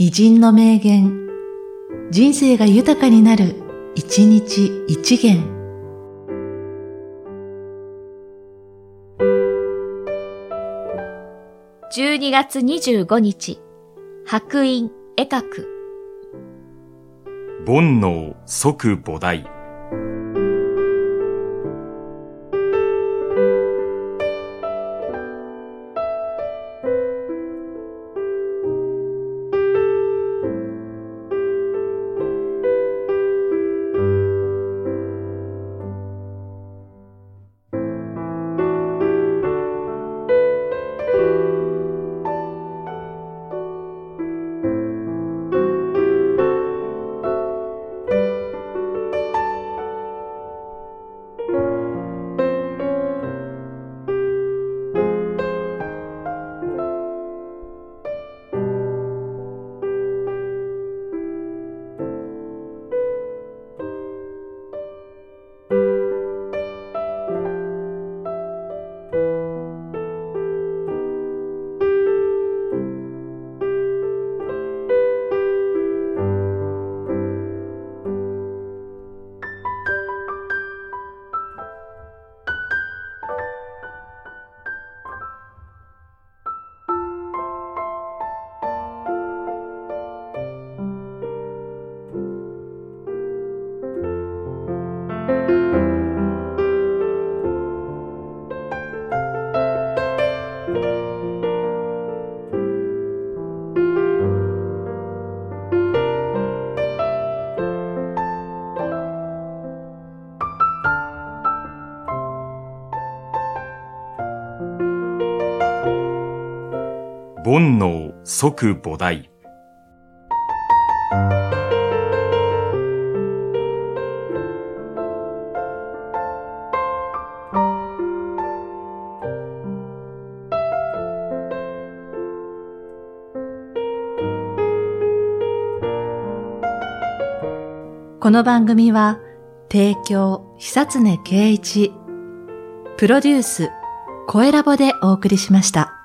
偉人の名言、人生が豊かになる、一日一元。12月25日、白隠絵描く。煩悩即菩提。煩悩即菩提。この番組は、提供、久常圭一、プロデュース、声ラボでお送りしました。